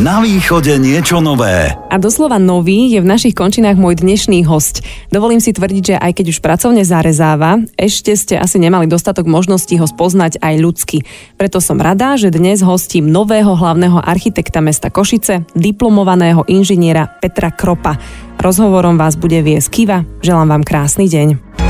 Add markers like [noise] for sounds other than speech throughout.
Na východe niečo nové. A doslova nový je v našich končinách môj dnešný host. Dovolím si tvrdiť, že aj keď už pracovne zarezáva, ešte ste asi nemali dostatok možností ho spoznať aj ľudsky. Preto som rada, že dnes hostím nového hlavného architekta mesta Košice, diplomovaného inžiniera Petra Kropa. Rozhovorom vás bude viesť Kiva. Želám vám krásny deň.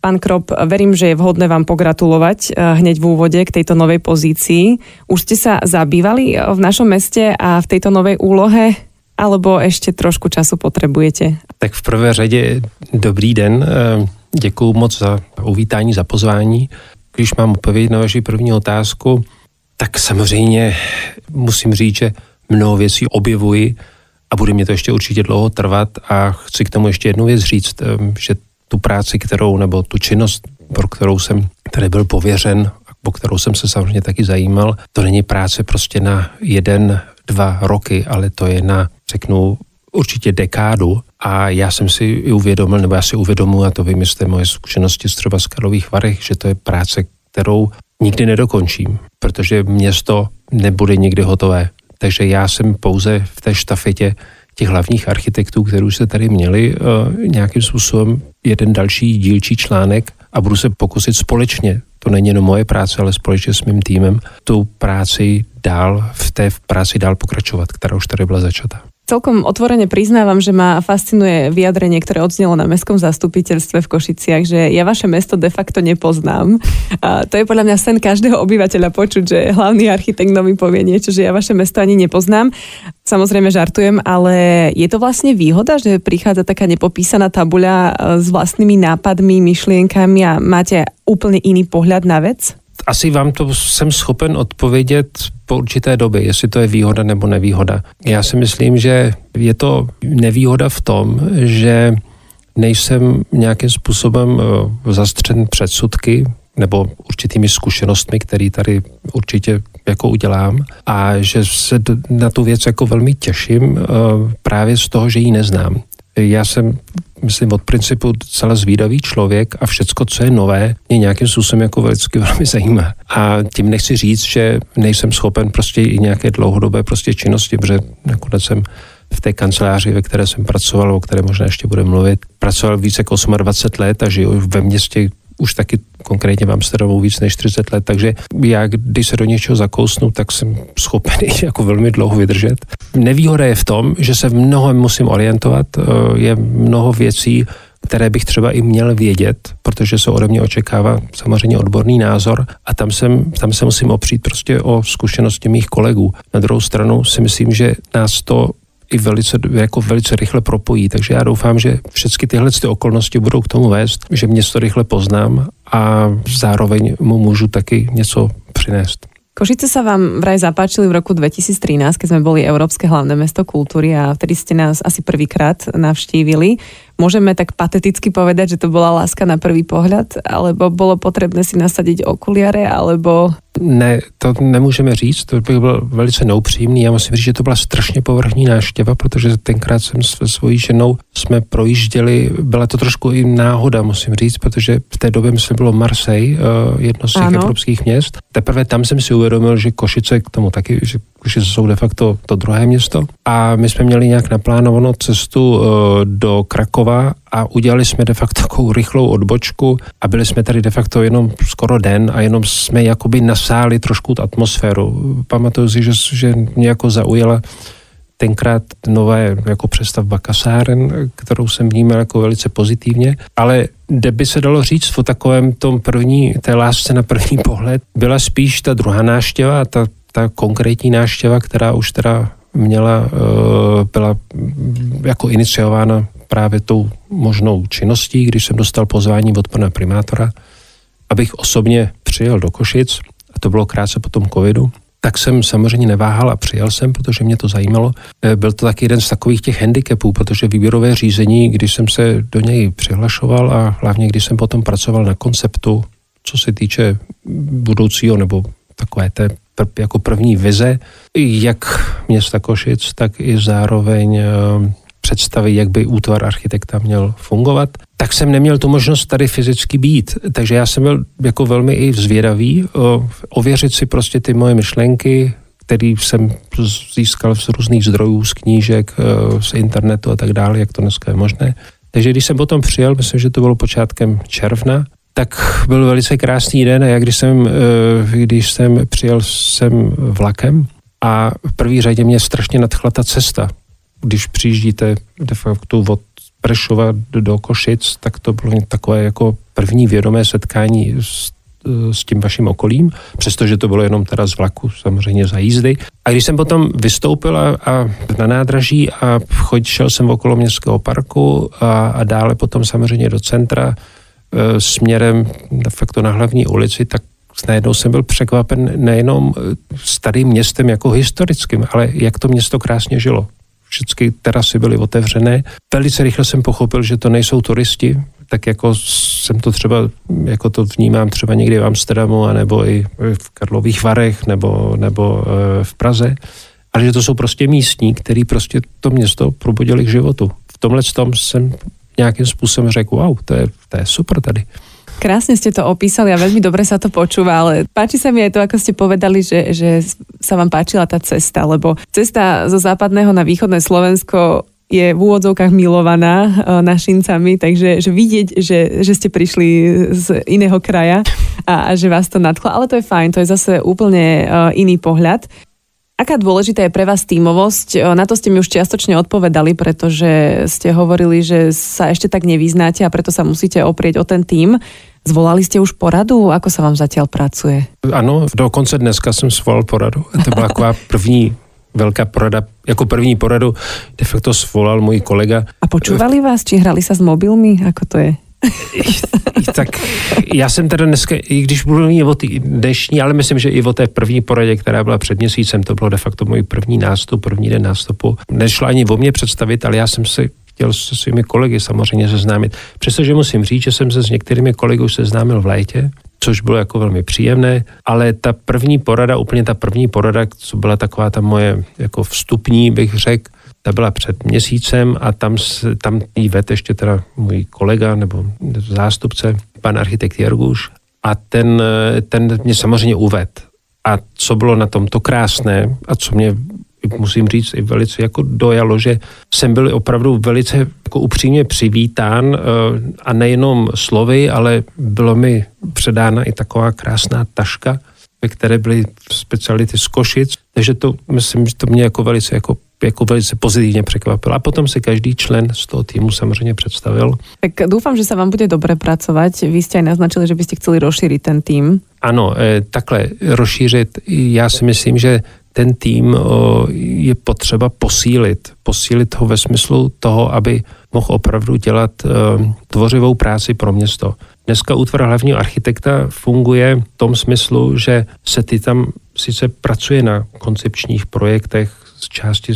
Pán Krop, verím, že je vhodné vám pogratulovať eh, hneď v úvode k tejto novej pozícii. Už ste sa zabývali eh, v našom meste a v tejto novej úlohe, alebo ešte trošku času potrebujete? Tak v prvé řadě dobrý den. Eh, Děkuji moc za uvítání, za pozvání. Když mám odpovědět na vaši první otázku, tak samozřejmě musím říct, že mnoho věcí objevuji a bude mě to ještě určitě dlouho trvat a chci k tomu ještě jednu věc říct, že tu práci, kterou, nebo tu činnost, pro kterou jsem tady byl pověřen, po kterou jsem se samozřejmě taky zajímal, to není práce prostě na jeden, dva roky, ale to je na, řeknu, určitě dekádu a já jsem si i uvědomil, nebo já si uvědomuji, a to vím z moje zkušenosti z třeba z Karlových Varech, že to je práce, kterou nikdy nedokončím, protože město nebude nikdy hotové. Takže já jsem pouze v té štafetě těch hlavních architektů, kterou se tady měli, eh, nějakým způsobem jeden další dílčí článek a budu se pokusit společně, to není jenom moje práce, ale společně s mým týmem, tu práci dál, v té práci dál pokračovat, která už tady byla začata. Celkom otvorene priznávam, že ma fascinuje vyjadrenie, ktoré odznelo na mestskom zastupiteľstve v Košiciach, že ja vaše mesto de facto nepoznám. A to je podľa mňa sen každého obyvateľa počuť, že hlavný architekt mi povie niečo, že ja vaše mesto ani nepoznám. Samozrejme žartujem, ale je to vlastne výhoda, že prichádza taká nepopísaná tabuľa s vlastnými nápadmi, myšlienkami a máte úplne iný pohľad na vec? Asi vám to jsem schopen odpovědět po určité době, jestli to je výhoda nebo nevýhoda. Já si myslím, že je to nevýhoda v tom, že nejsem nějakým způsobem eh, zastřen předsudky nebo určitými zkušenostmi, které tady určitě jako udělám a že se na tu věc jako velmi těším eh, právě z toho, že ji neznám. Já jsem myslím, od principu celá zvídavý člověk a všecko, co je nové, mě nějakým způsobem jako vždycky [laughs] velmi zajímá. A tím nechci říct, že nejsem schopen prostě i nějaké dlouhodobé prostě činnosti, protože nakonec jsem v té kanceláři, ve které jsem pracoval, o které možná ještě budeme mluvit, pracoval více jako 28 let a žiju ve městě, už taky konkrétně v Amsterdamu víc než 40 let, takže já, když se do něčeho zakousnu, tak jsem schopen [laughs] jako velmi dlouho vydržet. Nevýhoda je v tom, že se v mnohem musím orientovat, eh, je mnoho věcí, které bych třeba i měl vědět, protože se ode mě očekává samozřejmě odborný názor a tam, jsem, tam se musím opřít prostě o zkušenosti mých kolegů. Na druhou stranu si myslím, že nás to i velice, jako velice rychle propojí. Takže já doufám, že všechny tyhle ty okolnosti budou k tomu vést, že město rychle poznám a zároveň mu můžu taky něco přinést. Košice sa vám vraj zapáčili v roku 2013, keď sme boli Európske hlavné mesto kultúry a vtedy ste nás asi prvýkrát navštívili. Môžeme tak pateticky povedať, že to bola láska na prvý pohľad, alebo bolo potrebné si nasadiť okuliare, alebo... Ne, to nemůžeme říct, to bych byl velice neupřímný. Já musím říct, že to byla strašně povrchní náštěva, protože tenkrát jsem s svojí ženou jsme projížděli, byla to trošku i náhoda, musím říct, protože v té době myslím bylo Marseille, eh, jedno z těch ano. evropských měst. Teprve tam jsem si uvědomil, že Košice k tomu taky, že Košice jsou de facto to druhé město. A my jsme měli nějak naplánovanou cestu eh, do Krakova a udělali jsme de facto takovou rychlou odbočku a byli jsme tady de facto jenom skoro den a jenom jsme jakoby nasáli trošku tu atmosféru. Pamatuju si, že, že mě jako zaujala tenkrát nové jako přestavba kasáren, kterou jsem vnímal jako velice pozitivně, ale kde by se dalo říct o takovém tom první, té lásce na první pohled, byla spíš ta druhá náštěva, ta, ta konkrétní náštěva, která už teda měla, eh, byla jako iniciována právě tou možnou činností, když jsem dostal pozvání od pana primátora, abych osobně přijel do Košic, a to bylo krátce po tom covidu, tak jsem samozřejmě neváhal a přijel jsem, protože mě to zajímalo. Eh, byl to taky jeden z takových těch handicapů, protože výběrové řízení, když jsem se do něj přihlašoval a hlavně když jsem potom pracoval na konceptu, co se týče budoucího nebo takové té jako první vize, jak města Košic, tak i zároveň eh, představy, jak by útvar architekta měl fungovat, tak jsem neměl tu možnost tady fyzicky být. Takže já jsem byl jako velmi i zvědavý o, ověřit si prostě ty moje myšlenky, který jsem získal z různých zdrojů, z knížek, e, z internetu a tak dále, jak to dneska je možné. Takže když jsem potom přijel, myslím, že to bylo počátkem června, tak byl velice krásný den a já když jsem, e, když jsem přijel jsem vlakem a v první řadě mě strašně nadchla ta cesta, když přijíždíte de facto od Prešova do Košic, tak to bylo takové jako první vědomé setkání s, s tím vaším okolím, přestože to bylo jenom teda z vlaku, samozřejmě za jízdy. A když jsem potom vystoupil a, a na nádraží a šel jsem okolo městského parku a, a dále potom samozřejmě do centra směrem de facto na hlavní ulici, tak najednou jsem byl překvapen nejenom starým městem jako historickým, ale jak to město krásně žilo všechny terasy byly otevřené. Velice rychle jsem pochopil, že to nejsou turisti, tak jako jsem to třeba, jako to vnímám třeba někdy v Amsterdamu, anebo i v Karlových Varech, nebo, nebo eh, v Praze, ale že to jsou prostě místní, který prostě to město probudili k životu. V tomhle tom jsem nějakým způsobem řekl, wow, to je, to je super tady. Krásne ste to opísali a veľmi dobre sa to počúva, ale páči sa mi aj to, ako ste povedali, že, že sa vám páčila tá cesta, lebo cesta zo západného na východné Slovensko je v úvodzovkách milovaná uh, našincami, takže že vidieť, že, že ste prišli z iného kraja a, a že vás to nadchlo, ale to je fajn, to je zase úplne uh, iný pohľad. Aká dôležitá je pre vás tímovosť? Na to ste mi už čiastočne odpovedali, pretože ste hovorili, že sa ešte tak nevyznáte a preto sa musíte oprieť o ten tým. Zvolali jste už poradu? Ako se vám zatím pracuje? Ano, dokonce dneska jsem svolal poradu. To byla taková [laughs] první velká porada, jako první poradu de facto svolal můj kolega. A počúvali vás, či hrali se s mobilmi? Ako to je? Tak já jsem teda dneska, i když budu mít o dnešní, ale myslím, že i o té první poradě, která byla před měsícem, to bylo de facto můj první nástup, první den nástupu. Nešlo ani o mě představit, ale já jsem se chtěl se svými kolegy samozřejmě seznámit. Přestože musím říct, že jsem se s některými kolegy už seznámil v létě, což bylo jako velmi příjemné, ale ta první porada, úplně ta první porada, co byla taková ta moje jako vstupní, bych řekl, ta byla před měsícem a tam, tam jí ved ještě teda můj kolega nebo zástupce, pan architekt Jerguš, a ten, ten mě samozřejmě uved. A co bylo na tom to krásné a co mě musím říct, i velice jako dojalo, že jsem byl opravdu velice jako upřímně přivítán eh, a nejenom slovy, ale bylo mi předána i taková krásná taška, ve které byly speciality z Košic, takže to myslím, že to mě jako velice jako jako velice pozitivně překvapilo. A potom se každý člen z toho týmu samozřejmě představil. Tak doufám, že se vám bude dobře pracovat. Vy jste aj naznačili, že byste chceli rozšířit ten tým. Ano, eh, takhle rozšířit. Já si myslím, že ten tým je potřeba posílit. Posílit ho ve smyslu toho, aby mohl opravdu dělat tvořivou práci pro město. Dneska útvar hlavního architekta funguje v tom smyslu, že se ty tam sice pracuje na koncepčních projektech, z části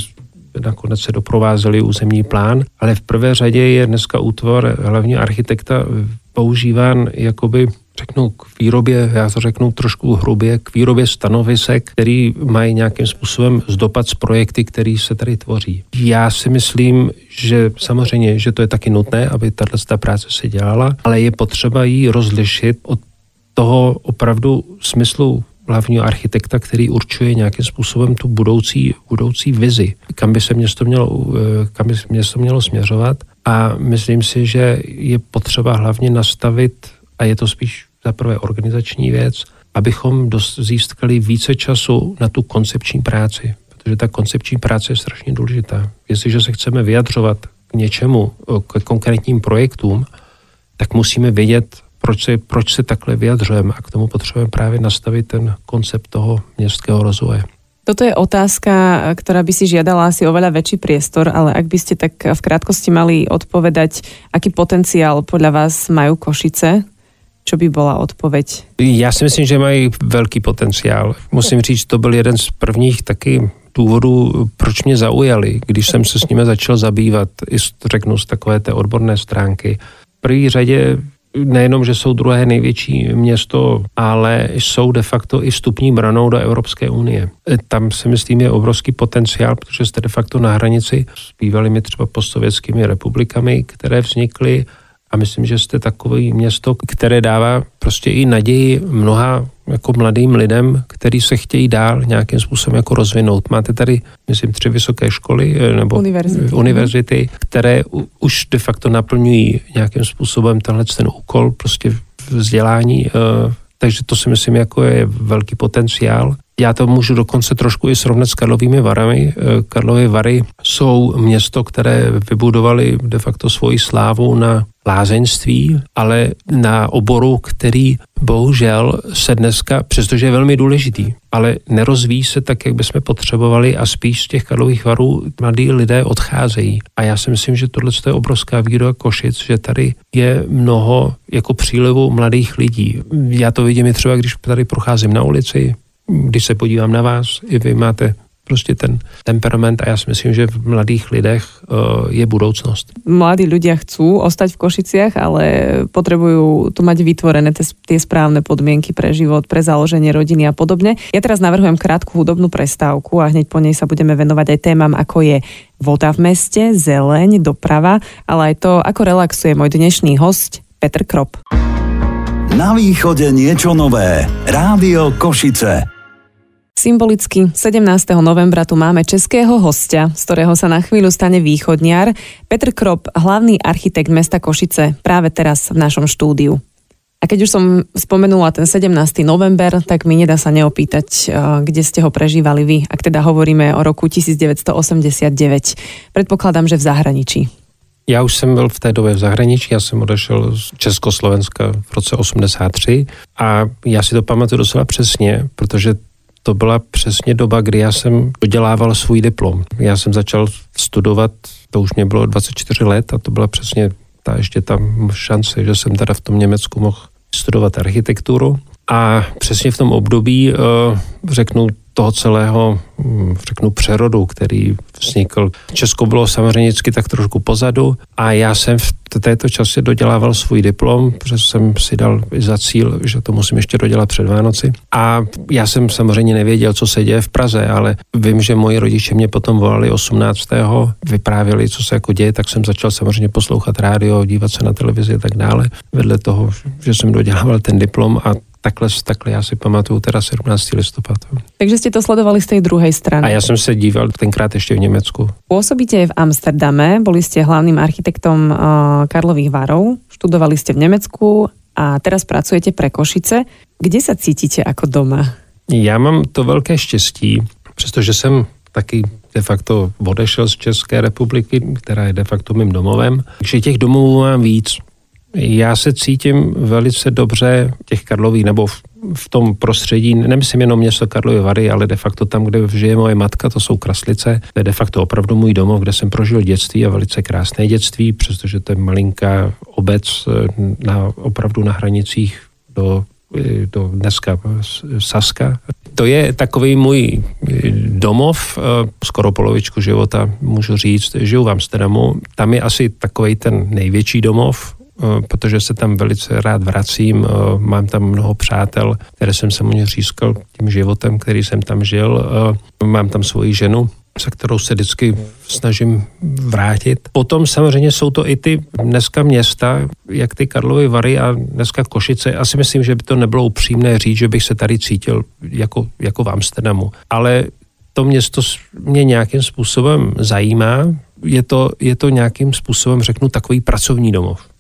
nakonec se doprovázeli územní plán, ale v prvé řadě je dneska útvar hlavního architekta používán jakoby řeknu k výrobě, já to řeknu trošku hrubě, k výrobě stanovisek, který mají nějakým způsobem zdopad z projekty, který se tady tvoří. Já si myslím, že samozřejmě, že to je taky nutné, aby tato práce se dělala, ale je potřeba ji rozlišit od toho opravdu smyslu hlavního architekta, který určuje nějakým způsobem tu budoucí, budoucí vizi, kam by se město mělo, eh, kam by město mělo směřovat. A myslím si, že je potřeba hlavně nastavit a je to spíš za prvé organizační věc, abychom získali více času na tu koncepční práci, protože ta koncepční práce je strašně důležitá. Jestliže se chceme vyjadřovat k něčemu, k konkrétním projektům, tak musíme vědět, proč se, proč se takhle vyjadřujeme a k tomu potřebujeme právě nastavit ten koncept toho městského rozvoje. Toto je otázka, ktorá by si žiadala asi oveľa väčší priestor, ale ak by ste tak v krátkosti mali odpovedať, aký potenciál podľa vás majú Košice čo by byla odpověď? Já si myslím, že mají velký potenciál. Musím říct, to byl jeden z prvních taky důvodů, proč mě zaujali, když jsem se s nimi začal zabývat, i řeknu z takové té odborné stránky. V první řadě nejenom, že jsou druhé největší město, ale jsou de facto i vstupní branou do Evropské unie. Tam si myslím je obrovský potenciál, protože jste de facto na hranici s bývalými třeba postsovětskými republikami, které vznikly a myslím, že jste takový město, které dává prostě i naději mnoha jako mladým lidem, kteří se chtějí dál nějakým způsobem jako rozvinout. Máte tady, myslím, tři vysoké školy eh, nebo univerzity, univerzity které už de facto naplňují nějakým způsobem tenhle ten úkol prostě vzdělání, eh, takže to si myslím, jako je velký potenciál. Já to můžu dokonce trošku i srovnat s Karlovými Varami. Eh, Karlovy Vary jsou město, které vybudovali de facto svoji slávu na lázeňství, ale na oboru, který bohužel se dneska, přestože je velmi důležitý, ale nerozvíjí se tak, jak bychom potřebovali a spíš z těch Karlových varů mladí lidé odcházejí. A já si myslím, že tohle je obrovská výhoda Košic, že tady je mnoho jako přílevu mladých lidí. Já to vidím i třeba, když tady procházím na ulici, když se podívám na vás, i vy máte prostě ten temperament a já si myslím, že v mladých lidech uh, je budoucnost. Mladí ľudia chcú ostať v Košiciach, ale potrebujú tu mať vytvorené tie správne podmienky pre život, pre založenie rodiny a podobne. Ja teraz navrhujem krátku hudobnú prestávku a hneď po nej sa budeme venovať aj témam, ako je voda v meste, zeleň, doprava, ale aj to, ako relaxuje môj dnešný host Petr Krop. Na východe niečo nové. Rádio Košice. Symbolicky 17. novembra tu máme českého hostia, z ktorého sa na chvíľu stane východniar, Petr Krop, hlavný architekt mesta Košice, práve teraz v našom štúdiu. A keď už som spomenula ten 17. november, tak mi nedá sa neopýtať, kde ste ho prežívali vy, ak teda hovoríme o roku 1989. Predpokladám, že v zahraničí. Já už jsem byl v té době v zahraničí, já jsem odešel z Československa v roce 83 a já si to pamatuju docela přesně, protože to byla přesně doba, kdy já jsem dodělával svůj diplom. Já jsem začal studovat, to už mě bylo 24 let a to byla přesně ta ještě tam šance, že jsem teda v tom Německu mohl studovat architekturu. A přesně v tom období, eh, řeknu, toho celého, hm, řeknu, přerodu, který vznikl. Česko bylo samozřejmě vždycky tak trošku pozadu a já jsem v této čase dodělával svůj diplom, protože jsem si dal za cíl, že to musím ještě dodělat před Vánoci. A já jsem samozřejmě nevěděl, co se děje v Praze, ale vím, že moji rodiče mě potom volali 18. vyprávěli, co se jako děje, tak jsem začal samozřejmě poslouchat rádio, dívat se na televizi a tak dále. Vedle toho, že jsem dodělával ten diplom a takhle, takhle já si pamatuju teda 17. listopad. Takže jste to sledovali z té druhé strany. A já jsem se díval tenkrát ještě v Německu. Působíte v Amsterdame, byli jste hlavním architektom uh, Karlových varov, študovali jste v Německu a teraz pracujete pre Košice. Kde se cítíte jako doma? Já mám to velké štěstí, přestože jsem taky de facto odešel z České republiky, která je de facto mým domovem, takže těch domovů mám víc. Já se cítím velice dobře těch Karlových, nebo v, v tom prostředí, nemyslím jenom město Karlovy Vary, ale de facto tam, kde žije moje matka, to jsou Kraslice. To je de facto opravdu můj domov, kde jsem prožil dětství a velice krásné dětství, přestože to je malinká obec eh, na, opravdu na hranicích do eh, do dneska Saska. To je takový můj eh, domov, skoro polovičku života můžu říct, žiju v Amsterdamu. Tam je asi takový ten největší domov, Eh, protože se tam velice rád vracím, eh, mám tam mnoho přátel, které jsem samozřejmě řískal tím životem, který jsem tam žil, eh, mám tam svoji ženu, se kterou se vždycky snažím vrátit. Potom samozřejmě jsou to i ty dneska města, jak ty Karlovy Vary a dneska Košice. Asi myslím, že by to nebylo upřímné říct, že bych se tady cítil jako, jako v Amsterdamu. Ale to město mě nějakým způsobem zajímá. Je to, je to nějakým způsobem, řeknu, takový pracovní domov.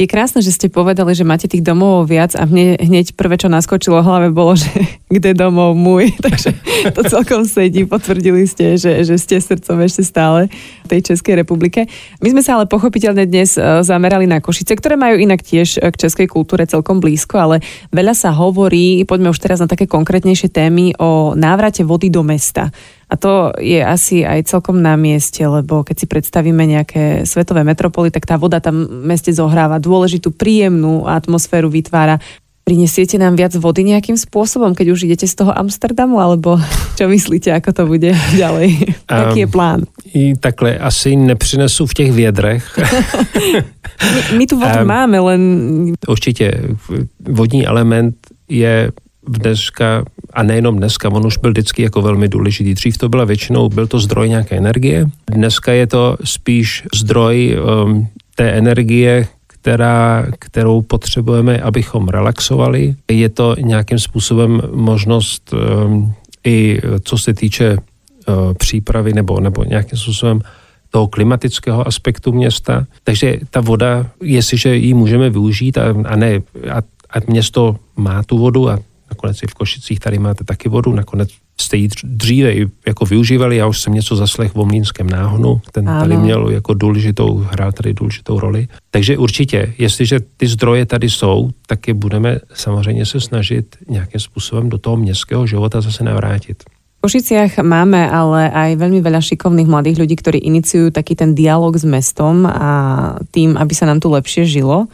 Je krásne, že ste povedali, že máte tých domov viac a mne hneď prvé, čo naskočilo v hlave, bolo, že [laughs] kde domov môj. [laughs] Takže to celkom sedí. Potvrdili ste, že, že ste srdcom ešte stále v tej Českej republike. My sme sa ale pochopiteľne dnes e, zamerali na Košice, ktoré majú inak tiež k českej kultúre celkom blízko, ale veľa sa hovorí, poďme už teraz na také konkrétnejšie témy o návrate vody do mesta. A to je asi aj celkom na mieste, lebo keď si predstavíme nejaké svetové metropoly, tak tá voda tam v meste zohráva dôležitú príjemnú atmosféru, vytvára Prinesiete nám viac vody nejakým spôsobom, keď už idete z toho Amsterdamu, alebo [laughs] čo myslíte, ako to bude [laughs] ďalej? Jaký je plán? I takhle asi nepřinesu v těch vědrech. [laughs] my, my tu vodu um, máme, len... Určitě vodní element je dneska, a nejenom dneska, on už byl vždycky jako velmi důležitý. Dřív to byla většinou, byl to zdroj nějaké energie, dneska je to spíš zdroj um, té energie, která, kterou potřebujeme, abychom relaxovali. Je to nějakým způsobem možnost um, i co se týče uh, přípravy nebo, nebo nějakým způsobem toho klimatického aspektu města. Takže ta voda, jestliže ji můžeme využít a, a ne, a, a město má tu vodu a nakonec i v Košicích tady máte taky vodu, nakonec jste ji dříve jako využívali, já už jsem něco zaslech o Mlínském náhonu, ten ano. tady měl jako důležitou, hrál tady důležitou roli. Takže určitě, jestliže ty zdroje tady jsou, tak je budeme samozřejmě se snažit nějakým způsobem do toho městského života zase navrátit. V Košiciach máme ale aj veľmi veľa šikovných mladých ľudí, ktorí iniciujú taký ten dialog s mestom a tým, aby sa nám tu lepšie žilo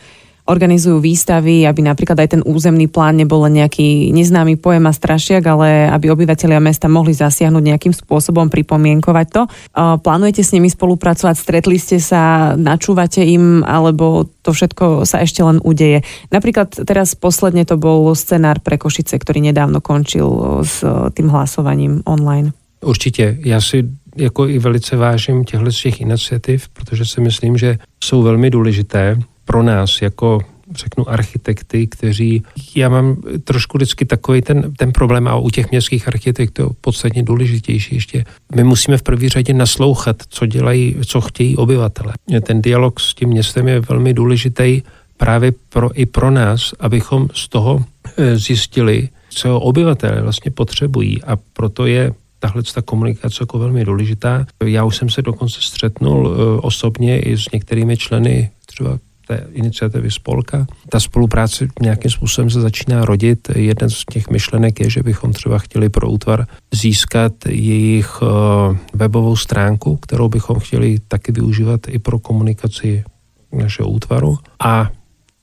organizujú výstavy, aby napríklad aj ten územný plán nebol len nejaký neznámy pojem a strašiak, ale aby obyvateľia mesta mohli zasiahnuť nejakým spôsobom, pripomienkovať to. Plánujete s nimi spolupracovať, stretli ste sa, načúvate im, alebo to všetko sa ešte len udeje. Napríklad teraz posledne to bol scenár pre Košice, ktorý nedávno končil s tým hlasovaním online. Určitě. Já si jako i velice vážím těchto těch iniciativ, protože si myslím, že jsou velmi důležité pro nás jako řeknu architekty, kteří, já mám trošku vždycky takový ten, ten problém a u těch městských architektů je podstatně důležitější ještě. My musíme v první řadě naslouchat, co dělají, co chtějí obyvatele. Ten dialog s tím městem je velmi důležitý právě pro, i pro nás, abychom z toho eh, zjistili, co obyvatele vlastně potřebují a proto je tahle ta komunikace jako velmi důležitá. Já už jsem se dokonce střetnul eh, osobně i s některými členy třeba té iniciativy Spolka. Ta spolupráce nějakým způsobem se začíná rodit. Jeden z těch myšlenek je, že bychom třeba chtěli pro útvar získat jejich eh, webovou stránku, kterou bychom chtěli taky využívat i pro komunikaci našeho útvaru. A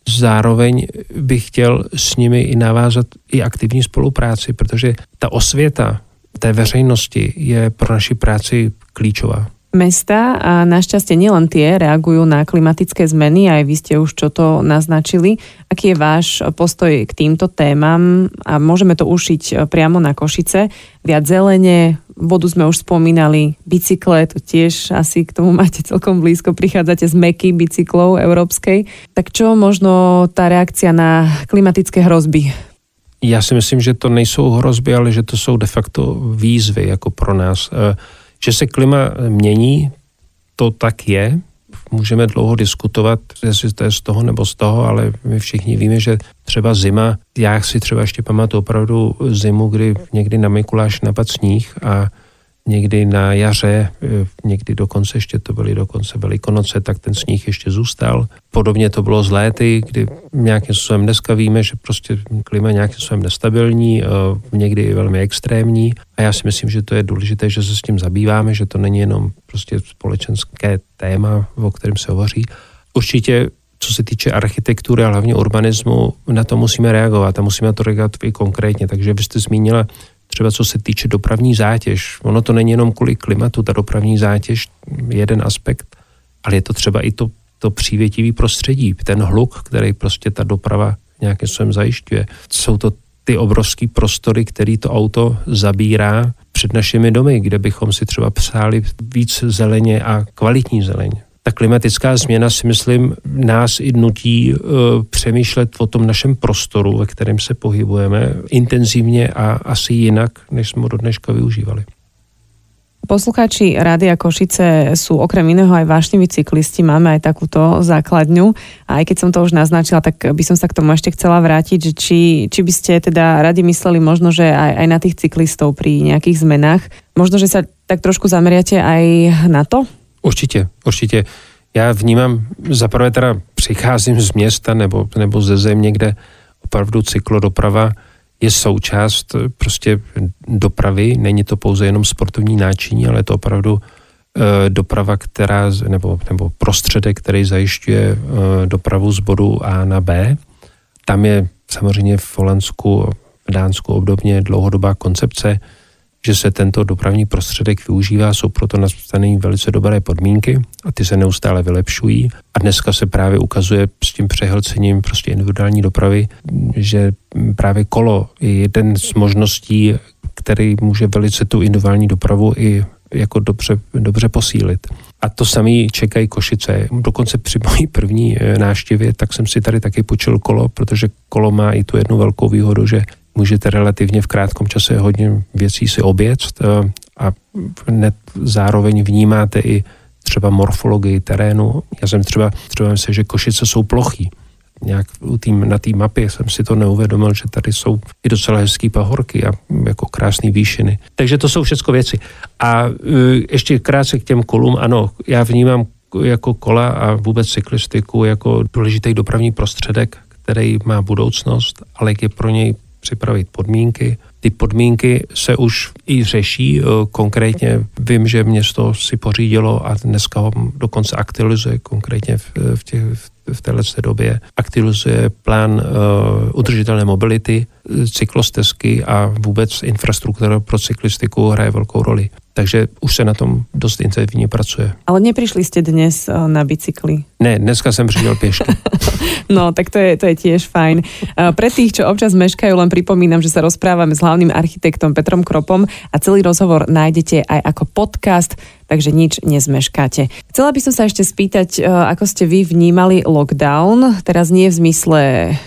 zároveň bych chtěl s nimi i navázat i aktivní spolupráci, protože ta osvěta té veřejnosti je pro naši práci klíčová mesta a našťastie nielen tie reagujú na klimatické zmeny, aj vy ste už čo to naznačili. Aký je váš postoj k týmto témam a môžeme to ušiť priamo na Košice? Viac zelene, vodu sme už spomínali, bicykle, to tiež asi k tomu máte celkom blízko, prichádzate z meky bicyklov európskej. Tak čo možno tá reakcia na klimatické hrozby? Já si myslím, že to nejsou hrozby, ale že to jsou de facto výzvy jako pro nás. Že se klima mění, to tak je. Můžeme dlouho diskutovat, jestli to je z toho nebo z toho, ale my všichni víme, že třeba zima, já si třeba ještě pamatuju opravdu zimu, kdy někdy na Mikuláš napad sníh a někdy na jaře, eh, někdy dokonce ještě to byly dokonce velikonoce, tak ten sníh ještě zůstal. Podobně to bylo z léty, kdy nějakým způsobem dneska víme, že prostě klima nějakým způsobem nestabilní, eh, někdy i velmi extrémní a já si myslím, že to je důležité, že se s tím zabýváme, že to není jenom prostě společenské téma, o kterém se hovoří. Určitě co se týče architektury a hlavně urbanismu, na to musíme reagovat a musíme to reagovat i konkrétně. Takže vy jste zmínila třeba co se týče dopravní zátěž. Ono to není jenom kvůli klimatu, ta dopravní zátěž je jeden aspekt, ale je to třeba i to, to přívětivý prostředí, ten hluk, který prostě ta doprava nějakým způsobem zajišťuje. Jsou to ty obrovské prostory, který to auto zabírá před našimi domy, kde bychom si třeba přáli víc zeleně a kvalitní zeleně ta klimatická změna si myslím nás i nutí uh, přemýšlet o tom našem prostoru, ve kterém se pohybujeme intenzivně a asi jinak, než jsme do dneška využívali. Poslucháči Rádia Košice sú okrem iného aj vášniví cyklisti, máme aj takúto základňu a aj keď som to už naznačila, tak by som sa k tomu ešte chcela vrátiť, že či, či by ste teda radi mysleli možno, že aj, aj na tých cyklistov pri nejakých zmenách, možno, že sa tak trošku zameriate aj na to? Určitě, určitě. Já vnímám, zaprvé teda přicházím z města nebo, nebo ze země, kde opravdu cyklodoprava je součást prostě dopravy. Není to pouze jenom sportovní náčiní, ale je to opravdu e, doprava, která, nebo, nebo prostředek, který zajišťuje e, dopravu z bodu A na B. Tam je samozřejmě v Holandsku, v Dánsku obdobně dlouhodobá koncepce, že se tento dopravní prostředek využívá, jsou proto nastavené velice dobré podmínky a ty se neustále vylepšují. A dneska se právě ukazuje s tím přehlcením prostě individuální dopravy, že právě kolo je jeden z možností, který může velice tu individuální dopravu i jako dobře, dobře posílit. A to samý čekají Košice. Dokonce při mojí první eh, náštěvě, tak jsem si tady taky počil kolo, protože kolo má i tu jednu velkou výhodu, že můžete relativně v krátkom čase hodně věcí si obět eh, a hned zároveň vnímáte i třeba morfologii terénu. Já jsem třeba, třeba myslím, že Košice jsou plochý. Nějak tým, na té mapě jsem si to neuvědomil, že tady jsou i docela hezký pahorky a jako krásné výšiny. Takže to jsou všechno věci. A eh, ještě krátce k těm kolům. Ano, já vnímám jako kola a vůbec cyklistiku jako důležitý dopravní prostředek, který má budoucnost, ale je pro něj připravit podmínky. Ty podmínky se už i řeší. Eh, konkrétně vím, že město si pořídilo a dneska ho dokonce aktualizuje konkrétně v, v, těch, v této době aktualizuje plán uh, udržitelné mobility, cyklostezky a vůbec infrastruktura pro cyklistiku hraje velkou roli. Takže už se na tom dost intenzivně pracuje. Ale neprišli jste dnes eh, na bicykli? Ne, dneska jsem přišel pěšky. [laughs] no, tak to je, to je tiež fajn. Eh, pre tých, čo občas meškajú, len pripomínam, že sa rozprávame s hlavným architektom Petrom Kropom a celý rozhovor nájdete aj ako podcast takže nič nezmeškáte. Chcela by som sa ešte spýtať, e, ako ste vy vnímali lockdown, teraz nie v zmysle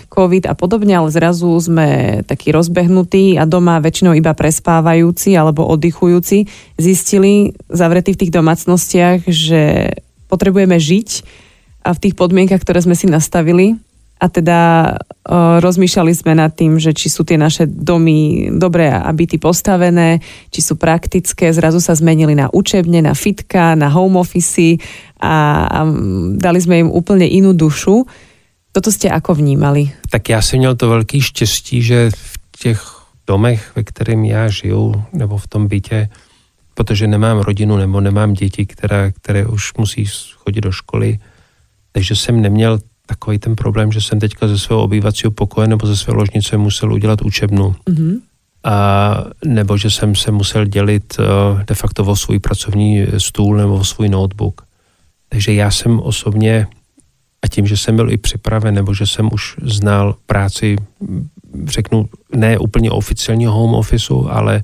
COVID a podobne, ale zrazu sme takí rozbehnutí a doma väčšinou iba prespávajúci alebo oddychujúci zistili zavretí v tých domácnostiach, že potrebujeme žiť a v tých podmienkach, ktoré sme si nastavili a teda uh, rozmýšľali sme nad tým, že či sú tie naše domy dobré a byty postavené, či sú praktické. Zrazu sa zmenili na učebne, na fitka, na home office a, a dali sme im úplne inú dušu. Toto ste ako vnímali? Tak já jsem měl to velký štěstí, že v těch domech, ve kterém já žiju, nebo v tom bytě, protože nemám rodinu nebo nemám děti, které, které už musí chodit do školy, takže jsem neměl takový ten problém, že jsem teďka ze svého obývacího pokoje nebo ze své ložnice musel udělat učebnu. Mm-hmm. A, nebo že jsem se musel dělit uh, de facto o svůj pracovní stůl nebo o svůj notebook. Takže já jsem osobně, a tím, že jsem byl i připraven, nebo že jsem už znal práci, řeknu, ne úplně oficiálního home officeu, ale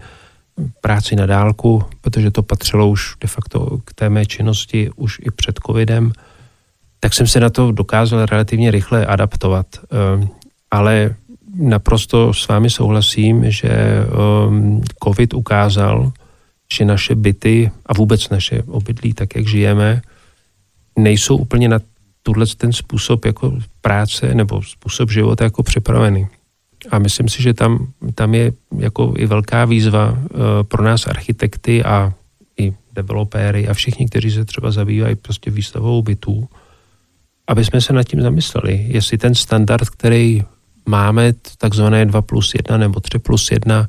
práci na dálku, protože to patřilo už de facto k té mé činnosti už i před covidem, tak jsem se na to dokázal relativně rychle adaptovat. Ehm, ale naprosto s vámi souhlasím, že ehm, COVID ukázal, že naše byty a vůbec naše obydlí, tak jak žijeme, nejsou úplně na tuhle ten způsob jako práce nebo způsob života jako připravený. A myslím si, že tam, tam je jako i velká výzva uh, pro nás architekty a i developéry a všichni, kteří se třeba zabývají prostě výstavou bytů, aby jsme se nad tím zamysleli, jestli ten standard, který máme, takzvané 2 plus 1 nebo 3 plus 1,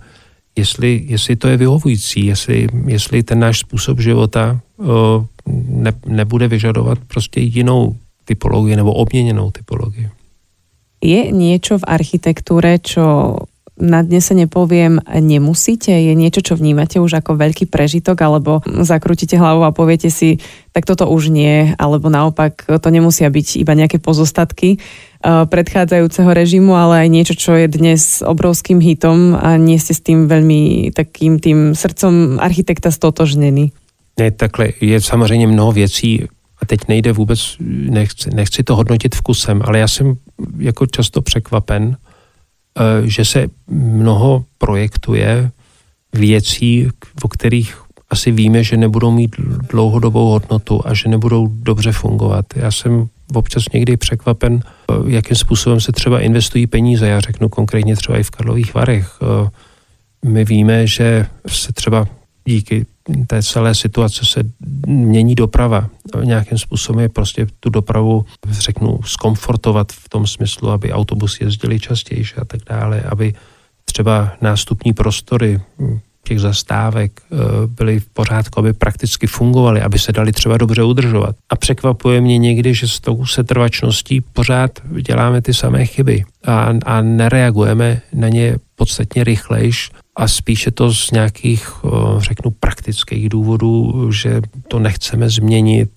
jestli, jestli to je vyhovující, jestli, jestli ten náš způsob života o, ne, nebude vyžadovat prostě jinou typologii nebo obměněnou typologii. Je niečo v architektúre, čo na dnes sa nepoviem, nemusíte? Je niečo, čo vnímate už ako veľký prežitok, alebo zakrútite hlavu a poviete si, tak toto už nie, alebo naopak to nemusia byť iba nejaké pozostatky uh, predchádzajúceho režimu, ale aj niečo, čo je dnes obrovským hitom a nie ste s tým veľmi takým tým srdcom architekta stotožnený. Ne, takhle je samozřejmě mnoho věcí, a teď nejde vůbec, nechci, nechci to hodnotit vkusem, ale já jsem jako často překvapen, Eh, že se mnoho projektuje věcí, o kterých asi víme, že nebudou mít dlouhodobou hodnotu a že nebudou dobře fungovat. Já jsem občas někdy překvapen, eh, jakým způsobem se třeba investují peníze. Já řeknu konkrétně třeba i v Karlových Varech. Eh, my víme, že se třeba díky té celé situace se mění doprava. Nějakým způsobem je prostě tu dopravu, řeknu, skomfortovat v tom smyslu, aby autobusy jezdily častěji a tak dále, aby třeba nástupní prostory těch zastávek eh, byly v pořádku, aby prakticky fungovaly, aby se dali třeba dobře udržovat. A překvapuje mě někdy, že s tou setrvačností pořád děláme ty samé chyby a, a nereagujeme na ně podstatně rychlejš a spíše to z nějakých, eh, řeknu, praktických důvodů, že to nechceme změnit.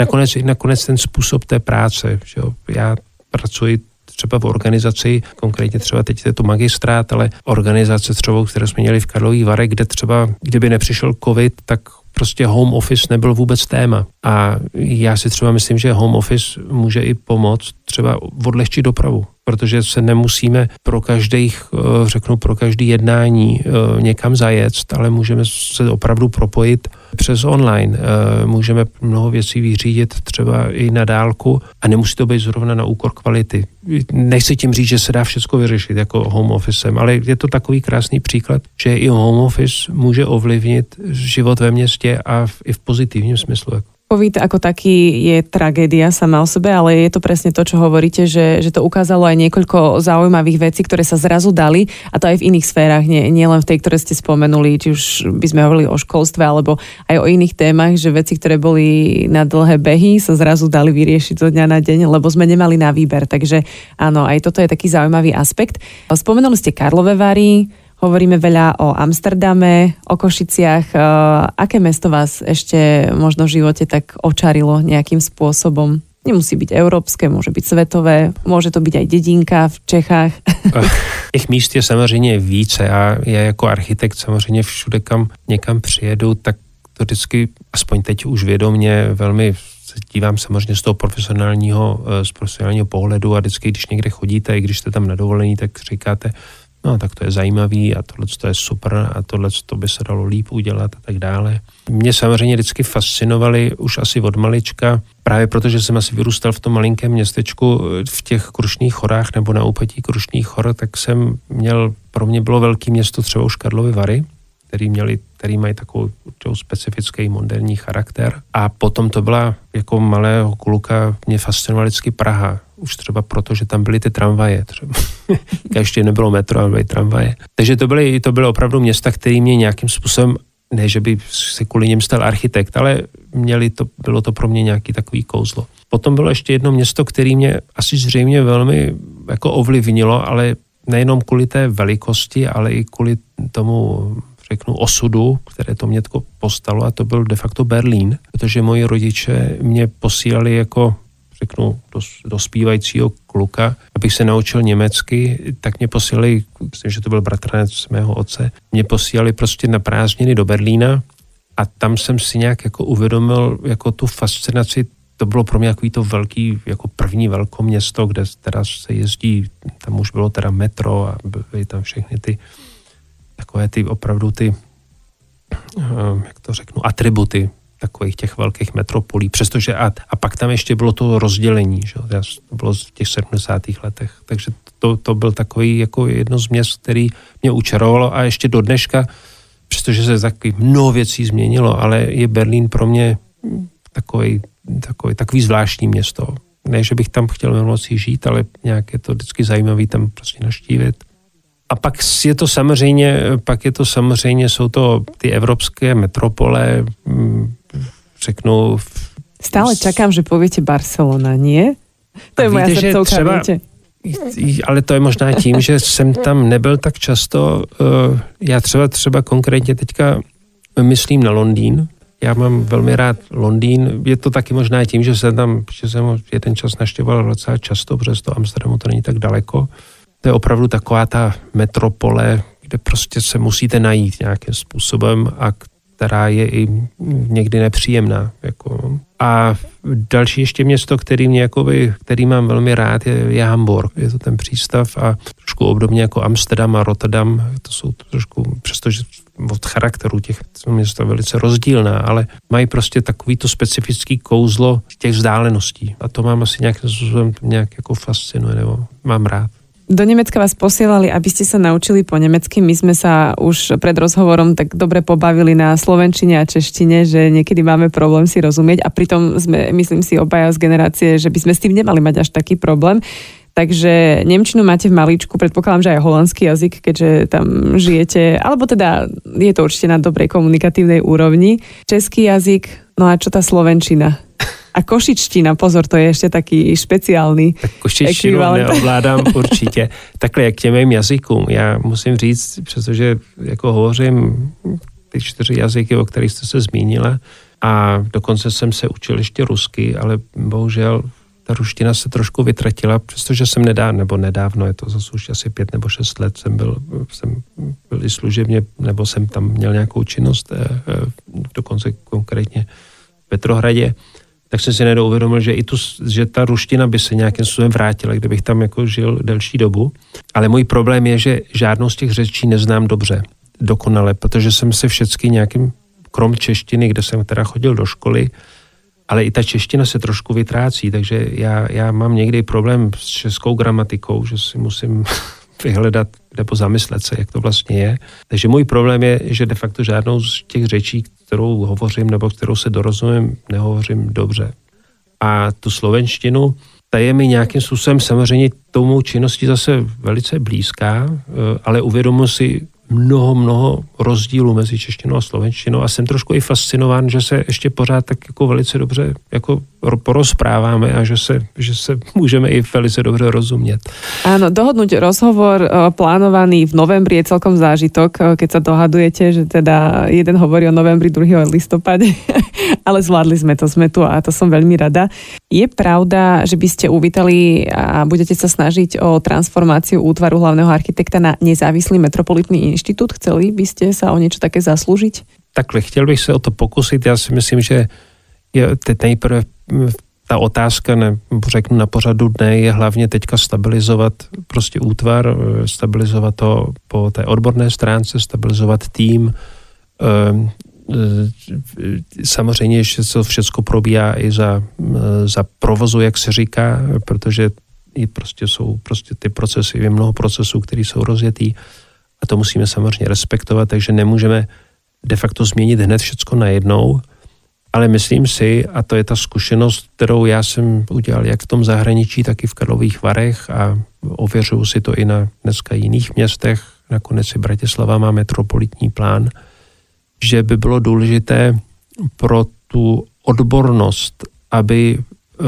Nakonec, nakonec ten způsob té práce, že jo, já pracuji třeba v organizaci, konkrétně třeba teď je to magistrát, ale organizace třeba, které jsme měli v Karlový Vare, kde třeba, kdyby nepřišel covid, tak prostě home office nebyl vůbec téma. A já si třeba myslím, že home office může i pomoct třeba odlehčit dopravu protože se nemusíme pro každých, eh, řeknu, pro každý jednání eh, někam zajet, ale můžeme se opravdu propojit přes online. Eh, můžeme mnoho věcí vyřídit třeba i na dálku a nemusí to být zrovna na úkor kvality. Nechci tím říct, že se dá všechno vyřešit jako home officem, ale je to takový krásný příklad, že i home office může ovlivnit život ve městě a v, i v pozitivním smyslu. Jako. COVID ako taký je tragédia sama o sebe, ale je to presne to, čo hovoríte, že, že to ukázalo aj niekoľko zaujímavých vecí, ktoré sa zrazu dali a to aj v iných sférach, nie, nie len v tej, ktoré ste spomenuli, či už by sme hovorili o školstve alebo aj o iných témach, že veci, ktoré boli na dlhé behy, sa zrazu dali vyriešiť zo dňa na deň, lebo sme nemali na výber. Takže áno, aj toto je taký zaujímavý aspekt. Spomenuli ste Karlové Vary, Hovoríme veľa o Amsterdame, o Košiciach. E, aké mesto vás ešte možno v živote tak očarilo nejakým spôsobom? Nemusí byť európske, môže byť svetové, môže to byť aj dedinka v Čechách. [laughs] Těch míst je samozřejmě více a já jako architekt samozřejmě všude, kam někam přijedu, tak to vždycky, aspoň teď už vědomně, velmi dívám samozřejmě z toho profesionálního, e, z profesionálního pohledu a vždycky, když někde chodíte, i když jste tam na dovolení, tak říkáte, no tak to je zajímavý a tohle to je super a tohle to by se dalo líp udělat a tak dále. Mě samozřejmě vždycky fascinovali už asi od malička, právě protože jsem asi vyrůstal v tom malinkém městečku v těch Krušných horách nebo na úpatí Krušných hor, tak jsem měl, pro mě bylo velký město třeba už Karlovy Vary, který, měli, který mají takovou specifický moderní charakter. A potom to byla jako malého kluka, mě fascinovala vždycky Praha už třeba proto, že tam byly ty tramvaje. Třeba. [laughs] Ještě nebylo metro, ale byly tramvaje. Takže to byly, to byly opravdu města, které mě nějakým způsobem, ne, že by se kvůli něm stal architekt, ale měli to, bylo to pro mě nějaký takový kouzlo. Potom bylo ještě jedno město, které mě asi zřejmě velmi jako ovlivnilo, ale nejenom kvůli té velikosti, ale i kvůli tomu řeknu, osudu, které to mě postalo a to byl de facto Berlín, protože moji rodiče mě posílali jako řeknu, do zpívajícího kluka, abych se naučil německy, tak mě posílali, myslím, že to byl bratranec mého otce, mě posílali prostě na prázdniny do Berlína a tam jsem si nějak jako uvědomil jako tu fascinaci to bylo pro mě takový to velký, jako první velké město, kde teda se jezdí, tam už bylo teda metro a byly tam všechny ty takové ty opravdu ty, eh, jak to řeknu, atributy takových těch velkých metropolí, přestože a, a pak tam ještě bylo to rozdělení, že? to bylo v těch 70. letech, takže to, to byl takový jako jedno z měst, který mě učarovalo a ještě do dneška, přestože se taky mnoho věcí změnilo, ale je Berlín pro mě takový, takový, takový zvláštní město. Ne, že bych tam chtěl moci žít, ale nějak je to vždycky zajímavý tam prostě naštívit. A pak je to samozřejmě, pak je to samozřejmě, jsou to ty evropské metropole, mm, řeknu... Stále čakám, že povíte Barcelona, nie? To je moja srdcovka, třeba, viete? Ale to je možná tím, že jsem tam nebyl tak často. Eh, já třeba třeba konkrétně teďka myslím na Londýn. Já mám velmi rád Londýn. Je to taky možná tím, že jsem tam, že jsem jeden čas naštěvoval docela často, protože to Amsterdamu to není tak daleko. To je opravdu taková ta metropole, kde prostě se musíte najít nějakým způsobem a která je i někdy nepříjemná. Jako. A další ještě město, který, mě jakoby, který mám velmi rád, je, je Hamburg. Je to ten přístav a trošku obdobně jako Amsterdam a Rotterdam. To jsou trošku, přestože od charakteru těch měst velice rozdílná, ale mají prostě takový to specifický kouzlo těch vzdáleností. A to mám asi způsobem nějak jako fascinuje, nebo mám rád. Do Nemecka vás posielali, aby ste sa naučili po nemecky. My sme sa už pred rozhovorom tak dobre pobavili na slovenčine a češtine, že niekedy máme problém si rozumieť a pritom sme, myslím si, obaja z generácie, že by sme s tým nemali mať až taký problém. Takže Nemčinu máte v maličku, predpokladám, že aj holandský jazyk, keďže tam žijete, alebo teda je to určite na dobrej komunikatívnej úrovni. Český jazyk, no a čo tá Slovenčina? A košičtina, pozor, to je ještě taký špeciální Tak košičtinu neovládám [laughs] určitě. Takhle, jak těm mým jazykům, já musím říct, přestože jako hovořím ty čtyři jazyky, o kterých jste se zmínila, a dokonce jsem se učil ještě rusky, ale bohužel ta ruština se trošku vytratila, přestože jsem nedávno, nebo nedávno, je to zase už asi pět nebo šest let, jsem byl, jsem byl i služebně, nebo jsem tam měl nějakou činnost, eh, eh, dokonce konkrétně v Petrohradě, tak jsem si najednou uvědomil, že i tu, že ta ruština by se nějakým způsobem vrátila, kdybych tam jako žil delší dobu. Ale můj problém je, že žádnou z těch řečí neznám dobře, dokonale, protože jsem se všechny nějakým, krom češtiny, kde jsem teda chodil do školy, ale i ta čeština se trošku vytrácí, takže já, já mám někdy problém s českou gramatikou, že si musím [laughs] vyhledat nebo zamyslet se, jak to vlastně je. Takže můj problém je, že de facto žádnou z těch řečí, kterou hovořím nebo kterou se dorozumím, nehovořím dobře. A tu slovenštinu, ta je mi nějakým způsobem samozřejmě tomu činnosti zase velice blízká, eh, ale uvědomuji si mnoho, mnoho rozdílů mezi češtinou a slovenštinou a jsem trošku i fascinován, že se ještě pořád tak jako velice dobře jako porozpráváme a že se, že se můžeme i velice dobře rozumět. Áno, dohodnúť rozhovor eh, plánovaný v novembri je celkom zážitok, eh, keď sa dohadujete, že teda jeden hovorí o novembri, druhý o listopade, [laughs] ale zvládli sme to, sme tu a to som veľmi rada. Je pravda, že by ste uvítali a budete sa snažiť o transformáciu útvaru hlavného architekta na nezávislý metropolitný inštitút? Chceli by ste sa o niečo také zaslúžiť? Takhle, chtěl bych se o to pokusit. Já si myslím, že je teď nejprve ta otázka, ne, řeknu na pořadu dne, je hlavně teďka stabilizovat prostě útvar, eh, stabilizovat to po té odborné stránce, stabilizovat tým. Eh, samozřejmě, že to všechno probíhá i za, eh, za provozu, jak se říká, protože i prostě jsou prostě ty procesy, je mnoho procesů, které jsou rozjetý a to musíme samozřejmě respektovat, takže nemůžeme de facto změnit hned všechno najednou, ale myslím si, a to je ta zkušenost, kterou já jsem udělal jak v tom zahraničí, tak i v Karlových Varech a ověřuju si to i na dneska jiných městech, nakonec i Bratislava má metropolitní plán, že by bylo důležité pro tu odbornost, aby eh,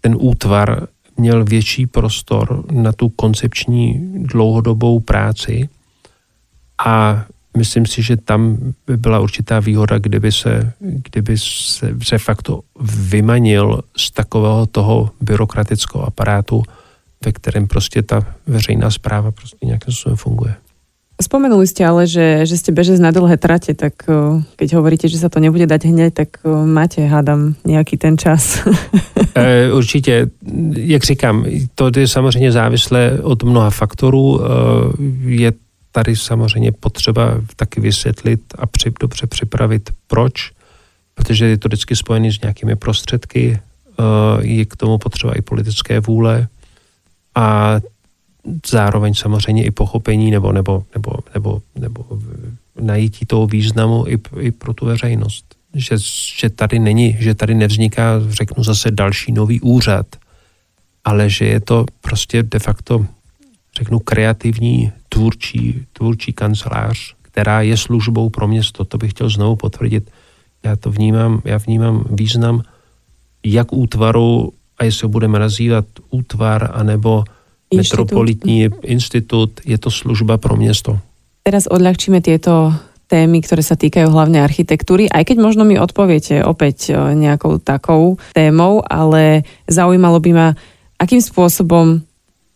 ten útvar měl větší prostor na tu koncepční dlouhodobou práci a myslím si, že tam by byla určitá výhoda, kdyby se, kdyby se, se facto vymanil z takového toho byrokratického aparátu, ve kterém prostě ta veřejná zpráva prostě nějakým způsobem funguje. Spomenuli ste ale, že, že ste bežec na dlhé trate, tak keď hovoríte, že sa to nebude dať hneď, tak máte, hádam, nějaký ten čas. [laughs] e, určitě, jak říkám, to je samozřejmě závislé od mnoha faktorů. E, je tady samozřejmě potřeba taky vysvětlit a při, dobře připravit, proč, protože je to vždycky spojené s nějakými prostředky, eh, je k tomu potřeba i politické vůle a zároveň samozřejmě i pochopení nebo, nebo, nebo, nebo, nebo najítí toho významu i, i pro tu veřejnost. Že, že tady není, že tady nevzniká, řeknu zase, další nový úřad, ale že je to prostě de facto řeknu, kreativní tvůrčí, tvůrčí kancelář, která je službou pro město. To bych chtěl znovu potvrdit. Já to vnímám, já vnímám význam jak útvaru, a jestli ho budeme nazývat útvar, anebo metropolitní institut, je to služba pro město. Teraz odľahčíme tieto témy, ktoré sa týkajú hlavne architektúry, aj keď možno mi odpoviete opäť e, nejakou takou témou, ale zaujímalo by ma, akým spôsobom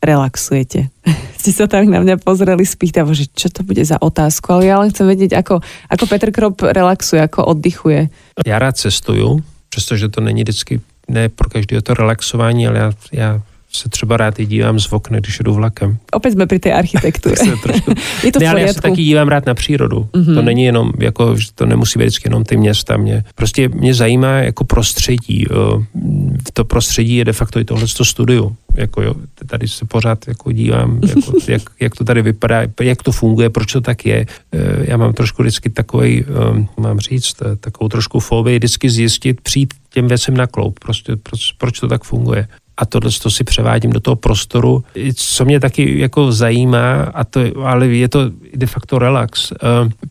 relaxujete? [laughs] Ste sa tak na mňa pozreli spýtavo, že čo to bude za otázku, ale ja len chcem vedieť, ako, ako Petr Krop relaxuje, ako oddychuje. Já rád cestuju, přestože to není vždycky, ne pro každého to relaxování, ale já, já se třeba rád i dívám z okna, když jdu vlakem. Opět jsme při té architektuře. trošku... [laughs] je to ne, ale já se taky dívám rád na přírodu. Mm-hmm. To není jenom, jako, to nemusí být vždycky jenom ty města. Mě, prostě mě zajímá jako prostředí. To prostředí je de facto i tohle studiu. Jako jo, tady se pořád jako dívám, jako, [laughs] jak, jak, to tady vypadá, jak to funguje, proč to tak je. E, já mám trošku vždycky takový, mám říct, takovou trošku fobii, vždycky zjistit, přijít těm věcem na kloup, prostě proč, proč to tak funguje a tohle to si převádím do toho prostoru. Co mě taky jako zajímá, a to, ale je to de facto relax, eh,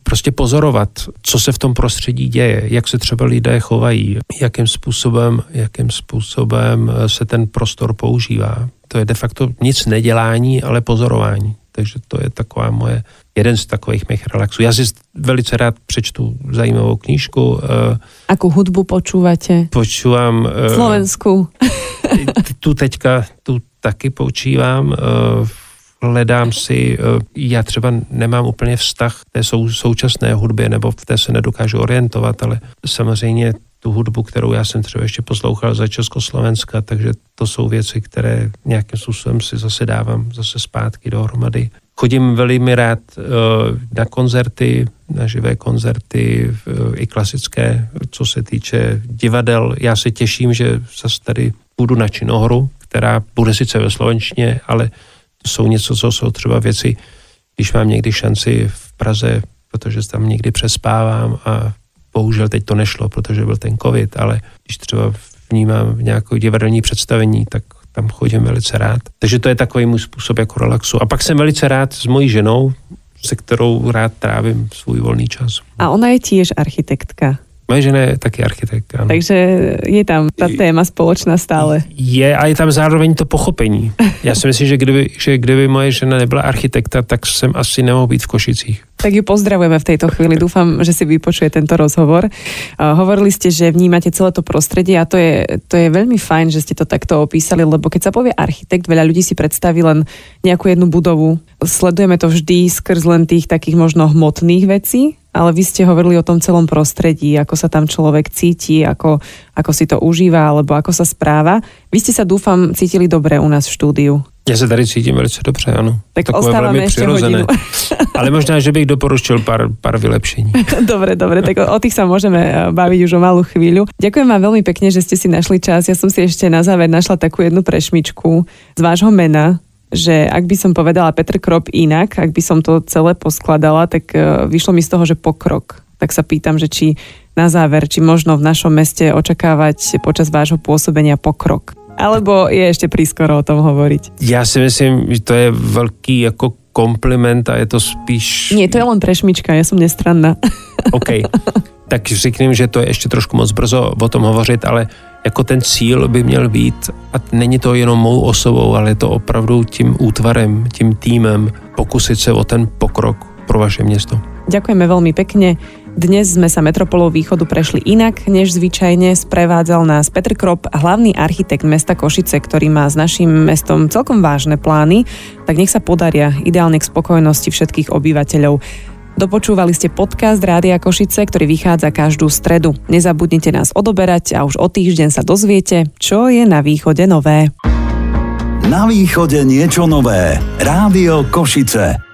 prostě pozorovat, co se v tom prostředí děje, jak se třeba lidé chovají, jakým způsobem, jakým způsobem eh, se ten prostor používá. To je de facto nic nedělání, ale pozorování. Takže to je taková moje, jeden z takových mých relaxů. Já si velice rád přečtu zajímavou knížku. Eh, Akú hudbu počúvate? Počúvam... Slovensku. [laughs] tu teďka, tu taky poučívám. Hledám si, já třeba nemám úplně vztah k té sou, současné hudbě, nebo v té se nedokážu orientovat, ale samozřejmě tu hudbu, kterou já jsem třeba ještě poslouchal za Československa, takže to jsou věci, které nějakým způsobem si zase dávám zase zpátky dohromady. Chodím velmi rád uh, na koncerty, na živé koncerty, uh, i klasické, co se týče divadel. Já se těším, že zase tady půjdu na činohru, která bude sice ve slovenštině, ale to jsou něco, co jsou třeba věci, když mám někdy šanci v Praze, protože tam někdy přespávám a bohužel teď to nešlo, protože byl ten covid, ale když třeba vnímám nějakou divadelní představení, tak tam chodím velice rád. Takže to je takový můj způsob jako relaxu. A pak jsem velice rád s mojí ženou, se kterou rád trávím svůj volný čas. A ona je tiež architektka. Moje žena je taky architekt, ano. Takže je tam ta téma společná stále. Je a je tam zároveň to pochopení. Já si myslím, že kdyby, že kdyby moje žena nebyla architekta, tak jsem asi nemohl být v Košicích. Tak ju pozdravujeme v tejto chvíli. Dúfam, že si vypočuje tento rozhovor. Uh, hovorili ste, že vnímate celé to prostredie a to je, to je veľmi fajn, že ste to takto opísali, lebo keď sa povie architekt, veľa ľudí si predstaví len nejakú jednu budovu. Sledujeme to vždy skrz len tých takých možno hmotných vecí, ale vy ste hovorili o tom celom prostredí, ako sa tam človek cíti, ako, ako si to užíva, alebo ako sa správa. Vy ste sa, dúfam, cítili dobre u nás v štúdiu. Já se tady cítím velice dobře, ano. Tak Takové velmi přirozené. [laughs] Ale možná, že bych doporučil pár, pár vylepšení. [laughs] dobre, dobre, tak o, o tých sa môžeme eh, baviť už o malú chvíľu. Ďakujem vám veľmi pekne, že ste si našli čas. Ja som si ešte na záver našla takú jednu prešmičku z vášho mena, že ak by som povedala Petr Krop inak, ak by som to celé poskladala, tak e, vyšlo mi z toho, že pokrok. Tak sa pýtam, že či na záver, či možno v našom meste očakávať počas vášho pôsobenia pokrok. Alebo je ešte prískoro o tom hovoriť? Já si myslím, že to je velký jako kompliment a je to spíš... Nie, to je len prešmička, ja som nestranná. OK. [laughs] Tak řekněme, že to je ještě trošku moc brzo o tom hovořit, ale jako ten cíl by měl být, a není to jenom mou osobou, ale je to opravdu tím útvarem, tím týmem, pokusit se o ten pokrok pro vaše město. Ďakujeme veľmi pekne. Dnes sme sa Metropolou východu prešli inak, než zvyčajne. Sprevádzal nás Petr Krop, hlavný architekt mesta Košice, ktorý má s našim mestom celkom vážne plány, tak nech sa podaria ideálne k spokojnosti všetkých obyvateľov. Dopočúvali ste podcast Rádia Košice, ktorý vychádza každú stredu. Nezabudnite nás odoberať a už o týždeň sa dozviete, čo je na východe nové. Na východe niečo nové. Rádio Košice.